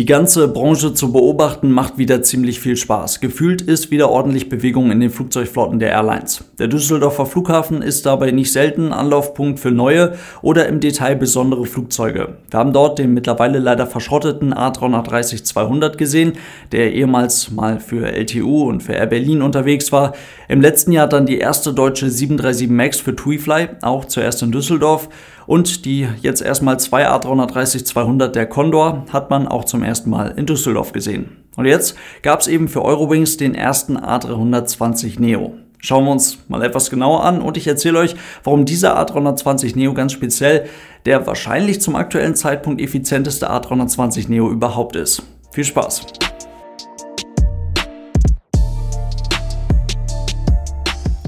Die ganze Branche zu beobachten macht wieder ziemlich viel Spaß. Gefühlt ist wieder ordentlich Bewegung in den Flugzeugflotten der Airlines. Der Düsseldorfer Flughafen ist dabei nicht selten Anlaufpunkt für neue oder im Detail besondere Flugzeuge. Wir haben dort den mittlerweile leider verschrotteten A330-200 gesehen, der ehemals mal für LTU und für Air Berlin unterwegs war. Im letzten Jahr dann die erste deutsche 737 MAX für TuiFly, auch zuerst in Düsseldorf. Und die jetzt erstmal zwei A330-200 der Condor hat man auch zum ersten Mal in Düsseldorf gesehen. Und jetzt gab es eben für Eurowings den ersten A320 Neo. Schauen wir uns mal etwas genauer an und ich erzähle euch, warum dieser A320 Neo ganz speziell der wahrscheinlich zum aktuellen Zeitpunkt effizienteste A320 Neo überhaupt ist. Viel Spaß!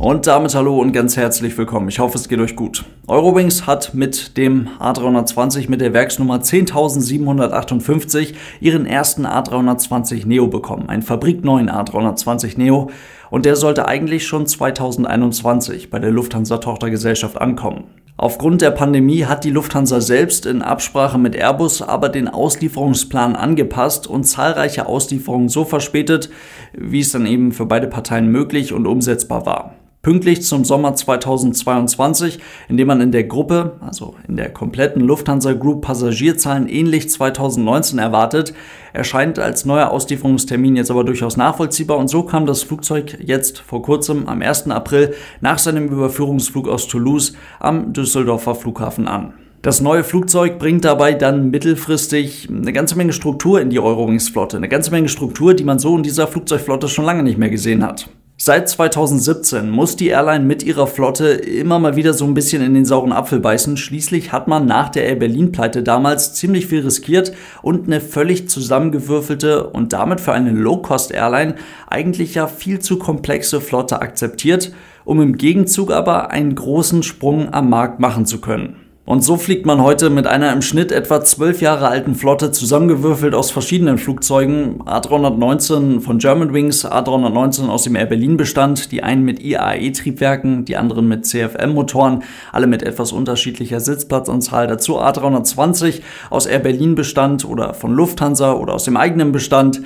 Und damit hallo und ganz herzlich willkommen. Ich hoffe, es geht euch gut. Eurowings hat mit dem A320 mit der Werksnummer 10.758 ihren ersten A320 Neo bekommen. Ein fabrikneuen A320 Neo. Und der sollte eigentlich schon 2021 bei der Lufthansa-Tochtergesellschaft ankommen. Aufgrund der Pandemie hat die Lufthansa selbst in Absprache mit Airbus aber den Auslieferungsplan angepasst und zahlreiche Auslieferungen so verspätet, wie es dann eben für beide Parteien möglich und umsetzbar war. Pünktlich zum Sommer 2022, indem man in der Gruppe, also in der kompletten Lufthansa Group Passagierzahlen ähnlich 2019 erwartet, erscheint als neuer Auslieferungstermin jetzt aber durchaus nachvollziehbar und so kam das Flugzeug jetzt vor kurzem am 1. April nach seinem Überführungsflug aus Toulouse am Düsseldorfer Flughafen an. Das neue Flugzeug bringt dabei dann mittelfristig eine ganze Menge Struktur in die Eurowings-Flotte. Eine ganze Menge Struktur, die man so in dieser Flugzeugflotte schon lange nicht mehr gesehen hat. Seit 2017 muss die Airline mit ihrer Flotte immer mal wieder so ein bisschen in den sauren Apfel beißen. Schließlich hat man nach der Air Berlin Pleite damals ziemlich viel riskiert und eine völlig zusammengewürfelte und damit für eine Low-Cost Airline eigentlich ja viel zu komplexe Flotte akzeptiert, um im Gegenzug aber einen großen Sprung am Markt machen zu können. Und so fliegt man heute mit einer im Schnitt etwa zwölf Jahre alten Flotte zusammengewürfelt aus verschiedenen Flugzeugen. A319 von Germanwings, A319 aus dem Air Berlin Bestand, die einen mit IAE-Triebwerken, die anderen mit CFM-Motoren, alle mit etwas unterschiedlicher Sitzplatzanzahl. Dazu A320 aus Air Berlin Bestand oder von Lufthansa oder aus dem eigenen Bestand.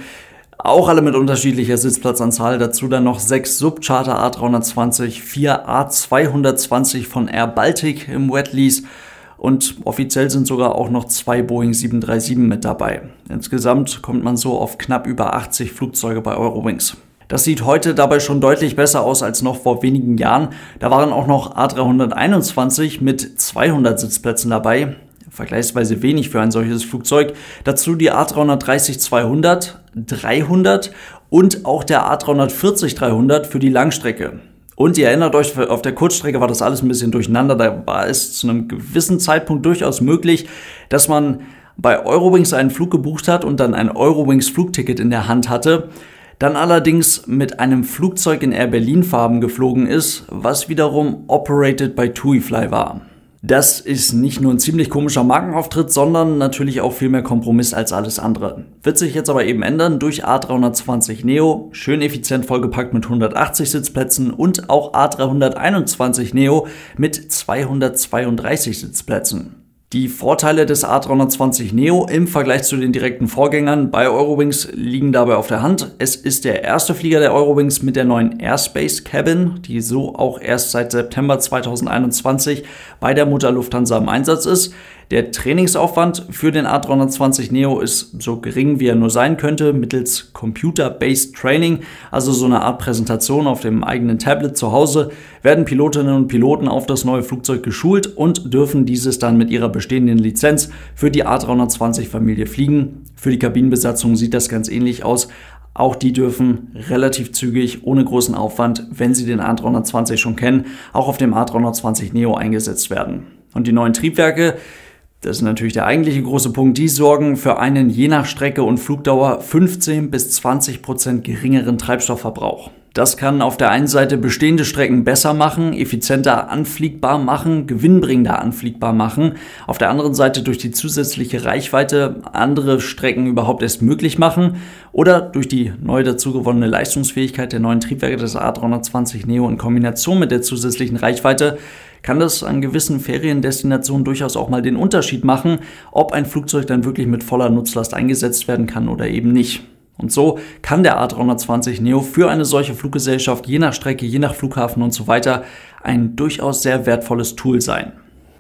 Auch alle mit unterschiedlicher Sitzplatzanzahl. Dazu dann noch sechs Subcharter A320, vier A220 von Air Baltic im Wet Lease und offiziell sind sogar auch noch zwei Boeing 737 mit dabei. Insgesamt kommt man so auf knapp über 80 Flugzeuge bei Eurowings. Das sieht heute dabei schon deutlich besser aus als noch vor wenigen Jahren. Da waren auch noch A321 mit 200 Sitzplätzen dabei. Vergleichsweise wenig für ein solches Flugzeug. Dazu die A330-200, 300 und auch der A340-300 für die Langstrecke. Und ihr erinnert euch, auf der Kurzstrecke war das alles ein bisschen durcheinander. Da war es zu einem gewissen Zeitpunkt durchaus möglich, dass man bei Eurowings einen Flug gebucht hat und dann ein Eurowings Flugticket in der Hand hatte, dann allerdings mit einem Flugzeug in Air Berlin Farben geflogen ist, was wiederum operated by TuiFly war. Das ist nicht nur ein ziemlich komischer Markenauftritt, sondern natürlich auch viel mehr Kompromiss als alles andere. Wird sich jetzt aber eben ändern durch A320 Neo, schön effizient vollgepackt mit 180 Sitzplätzen und auch A321 Neo mit 232 Sitzplätzen. Die Vorteile des A320 Neo im Vergleich zu den direkten Vorgängern bei Eurowings liegen dabei auf der Hand. Es ist der erste Flieger der Eurowings mit der neuen Airspace Cabin, die so auch erst seit September 2021 bei der Mutter Lufthansa im Einsatz ist. Der Trainingsaufwand für den A320 Neo ist so gering, wie er nur sein könnte, mittels Computer-Based Training, also so eine Art Präsentation auf dem eigenen Tablet zu Hause, werden Pilotinnen und Piloten auf das neue Flugzeug geschult und dürfen dieses dann mit ihrer bestehenden Lizenz für die A320-Familie fliegen. Für die Kabinenbesatzung sieht das ganz ähnlich aus. Auch die dürfen relativ zügig, ohne großen Aufwand, wenn sie den A320 schon kennen, auch auf dem A320 Neo eingesetzt werden. Und die neuen Triebwerke, das ist natürlich der eigentliche große Punkt. Die sorgen für einen je nach Strecke und Flugdauer 15 bis 20 Prozent geringeren Treibstoffverbrauch. Das kann auf der einen Seite bestehende Strecken besser machen, effizienter anfliegbar machen, gewinnbringender anfliegbar machen. Auf der anderen Seite durch die zusätzliche Reichweite andere Strecken überhaupt erst möglich machen oder durch die neu dazugewonnene Leistungsfähigkeit der neuen Triebwerke des A320 Neo in Kombination mit der zusätzlichen Reichweite kann das an gewissen Feriendestinationen durchaus auch mal den Unterschied machen, ob ein Flugzeug dann wirklich mit voller Nutzlast eingesetzt werden kann oder eben nicht. Und so kann der A320 Neo für eine solche Fluggesellschaft je nach Strecke, je nach Flughafen und so weiter ein durchaus sehr wertvolles Tool sein.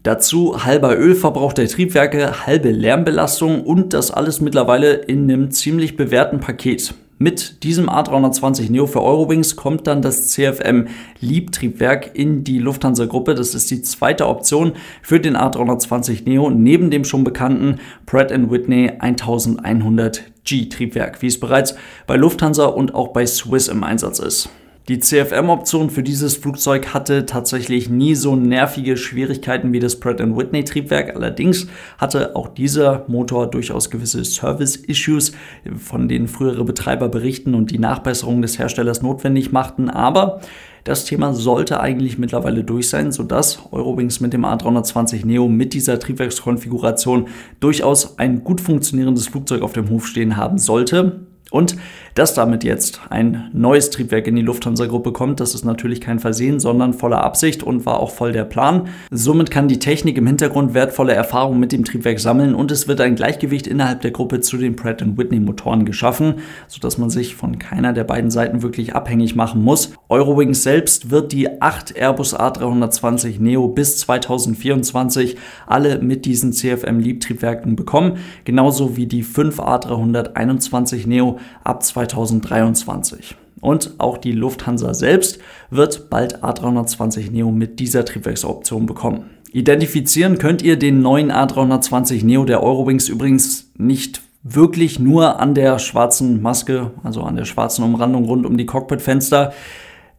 Dazu halber Ölverbrauch der Triebwerke, halbe Lärmbelastung und das alles mittlerweile in einem ziemlich bewährten Paket. Mit diesem A320 Neo für Eurowings kommt dann das CFM Liebtriebwerk in die Lufthansa-Gruppe. Das ist die zweite Option für den A320 Neo neben dem schon bekannten Pratt Whitney 1100G Triebwerk, wie es bereits bei Lufthansa und auch bei Swiss im Einsatz ist. Die CFM-Option für dieses Flugzeug hatte tatsächlich nie so nervige Schwierigkeiten wie das Pratt Whitney Triebwerk. Allerdings hatte auch dieser Motor durchaus gewisse Service-Issues, von denen frühere Betreiber berichten und die Nachbesserung des Herstellers notwendig machten. Aber das Thema sollte eigentlich mittlerweile durch sein, sodass Eurowings mit dem A320 Neo mit dieser Triebwerkskonfiguration durchaus ein gut funktionierendes Flugzeug auf dem Hof stehen haben sollte. Und dass damit jetzt ein neues Triebwerk in die Lufthansa-Gruppe kommt, das ist natürlich kein Versehen, sondern voller Absicht und war auch voll der Plan. Somit kann die Technik im Hintergrund wertvolle Erfahrungen mit dem Triebwerk sammeln und es wird ein Gleichgewicht innerhalb der Gruppe zu den Pratt Whitney Motoren geschaffen, sodass man sich von keiner der beiden Seiten wirklich abhängig machen muss. Eurowings selbst wird die 8 Airbus A320 Neo bis 2024 alle mit diesen CFM Liebtriebwerken bekommen, genauso wie die 5 A321 Neo ab 2023. Und auch die Lufthansa selbst wird bald A320 Neo mit dieser Triebwerksoption bekommen. Identifizieren könnt ihr den neuen A320 Neo der Eurowings übrigens nicht wirklich nur an der schwarzen Maske, also an der schwarzen Umrandung rund um die Cockpitfenster.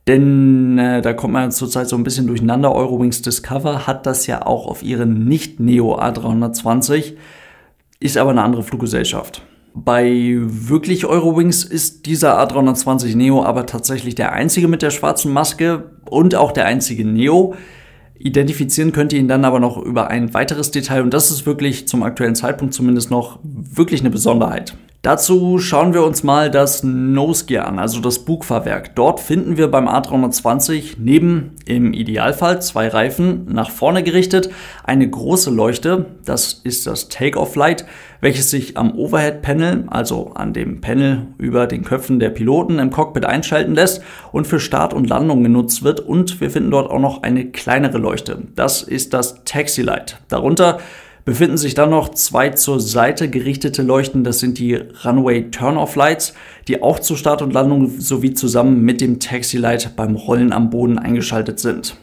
Denn äh, da kommt man zurzeit so ein bisschen durcheinander. Eurowings Discover hat das ja auch auf ihren Nicht-Neo A320, ist aber eine andere Fluggesellschaft. Bei wirklich Eurowings ist dieser A320 Neo aber tatsächlich der einzige mit der schwarzen Maske und auch der einzige Neo. Identifizieren könnt ihr ihn dann aber noch über ein weiteres Detail und das ist wirklich zum aktuellen Zeitpunkt zumindest noch wirklich eine Besonderheit. Dazu schauen wir uns mal das Nose Gear an, also das Bugfahrwerk. Dort finden wir beim A320 neben im Idealfall zwei Reifen nach vorne gerichtet eine große Leuchte, das ist das Take-Off Light, welches sich am Overhead Panel, also an dem Panel über den Köpfen der Piloten im Cockpit einschalten lässt und für Start und Landung genutzt wird und wir finden dort auch noch eine kleinere Leuchte. Das ist das Taxi Light. Darunter befinden sich dann noch zwei zur Seite gerichtete Leuchten. Das sind die Runway Turn-Off Lights, die auch zur Start und Landung sowie zusammen mit dem Taxi Light beim Rollen am Boden eingeschaltet sind.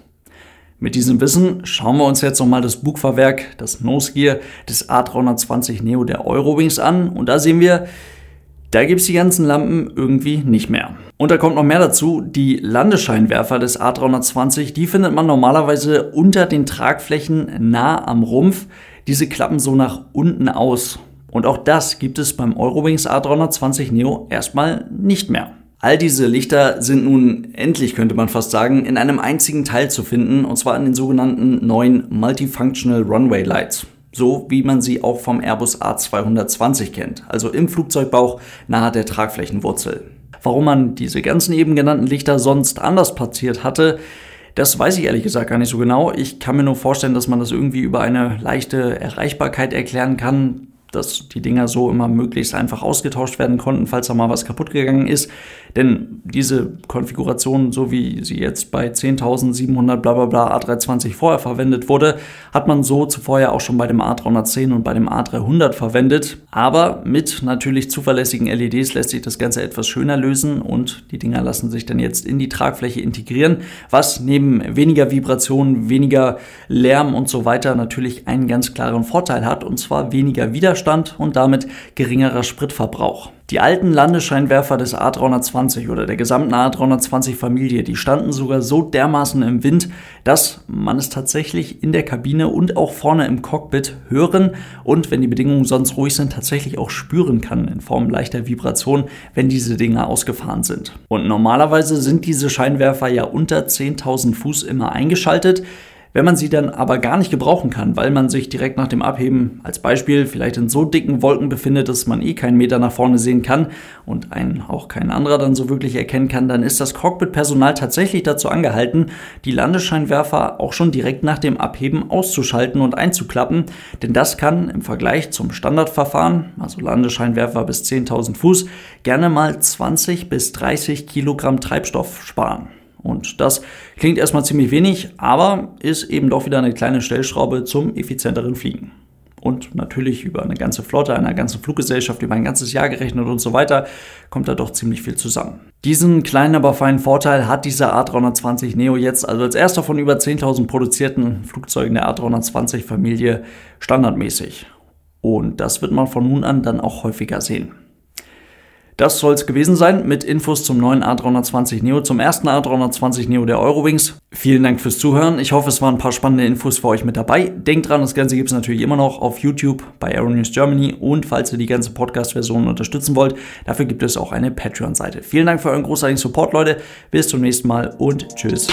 Mit diesem Wissen schauen wir uns jetzt nochmal das Bugfahrwerk, das Nose Gear des A320 Neo der Eurowings an und da sehen wir, da gibt es die ganzen Lampen irgendwie nicht mehr. Und da kommt noch mehr dazu, die Landescheinwerfer des A320, die findet man normalerweise unter den Tragflächen nah am Rumpf. Diese klappen so nach unten aus. Und auch das gibt es beim Eurowings A320 Neo erstmal nicht mehr. All diese Lichter sind nun endlich, könnte man fast sagen, in einem einzigen Teil zu finden, und zwar in den sogenannten neuen Multifunctional Runway Lights. So wie man sie auch vom Airbus A220 kennt, also im Flugzeugbauch nahe der Tragflächenwurzel. Warum man diese ganzen eben genannten Lichter sonst anders platziert hatte, das weiß ich ehrlich gesagt gar nicht so genau. Ich kann mir nur vorstellen, dass man das irgendwie über eine leichte Erreichbarkeit erklären kann dass die Dinger so immer möglichst einfach ausgetauscht werden konnten, falls da mal was kaputt gegangen ist. Denn diese Konfiguration, so wie sie jetzt bei 10.700 bla bla bla A320 vorher verwendet wurde, hat man so zuvor ja auch schon bei dem A310 und bei dem A300 verwendet. Aber mit natürlich zuverlässigen LEDs lässt sich das Ganze etwas schöner lösen und die Dinger lassen sich dann jetzt in die Tragfläche integrieren, was neben weniger Vibration, weniger Lärm und so weiter natürlich einen ganz klaren Vorteil hat und zwar weniger Widerstand Widerstand und damit geringerer Spritverbrauch. Die alten Landescheinwerfer des A320 oder der gesamten A320-Familie, die standen sogar so dermaßen im Wind, dass man es tatsächlich in der Kabine und auch vorne im Cockpit hören und, wenn die Bedingungen sonst ruhig sind, tatsächlich auch spüren kann in Form leichter Vibration, wenn diese Dinge ausgefahren sind. Und normalerweise sind diese Scheinwerfer ja unter 10.000 Fuß immer eingeschaltet. Wenn man sie dann aber gar nicht gebrauchen kann, weil man sich direkt nach dem Abheben als Beispiel vielleicht in so dicken Wolken befindet, dass man eh keinen Meter nach vorne sehen kann und einen auch kein anderer dann so wirklich erkennen kann, dann ist das Cockpit-Personal tatsächlich dazu angehalten, die Landescheinwerfer auch schon direkt nach dem Abheben auszuschalten und einzuklappen, denn das kann im Vergleich zum Standardverfahren, also Landescheinwerfer bis 10.000 Fuß, gerne mal 20 bis 30 Kilogramm Treibstoff sparen. Und das klingt erstmal ziemlich wenig, aber ist eben doch wieder eine kleine Stellschraube zum effizienteren Fliegen. Und natürlich über eine ganze Flotte, einer ganzen Fluggesellschaft, über ein ganzes Jahr gerechnet und so weiter, kommt da doch ziemlich viel zusammen. Diesen kleinen, aber feinen Vorteil hat dieser A320 Neo jetzt also als erster von über 10.000 produzierten Flugzeugen der A320-Familie standardmäßig. Und das wird man von nun an dann auch häufiger sehen. Das soll es gewesen sein mit Infos zum neuen A320 Neo, zum ersten A320 Neo der Eurowings. Vielen Dank fürs Zuhören. Ich hoffe, es waren ein paar spannende Infos für euch mit dabei. Denkt dran, das Ganze gibt es natürlich immer noch auf YouTube bei Aeronews Germany und falls ihr die ganze Podcast-Version unterstützen wollt, dafür gibt es auch eine Patreon-Seite. Vielen Dank für euren großartigen Support, Leute. Bis zum nächsten Mal und tschüss.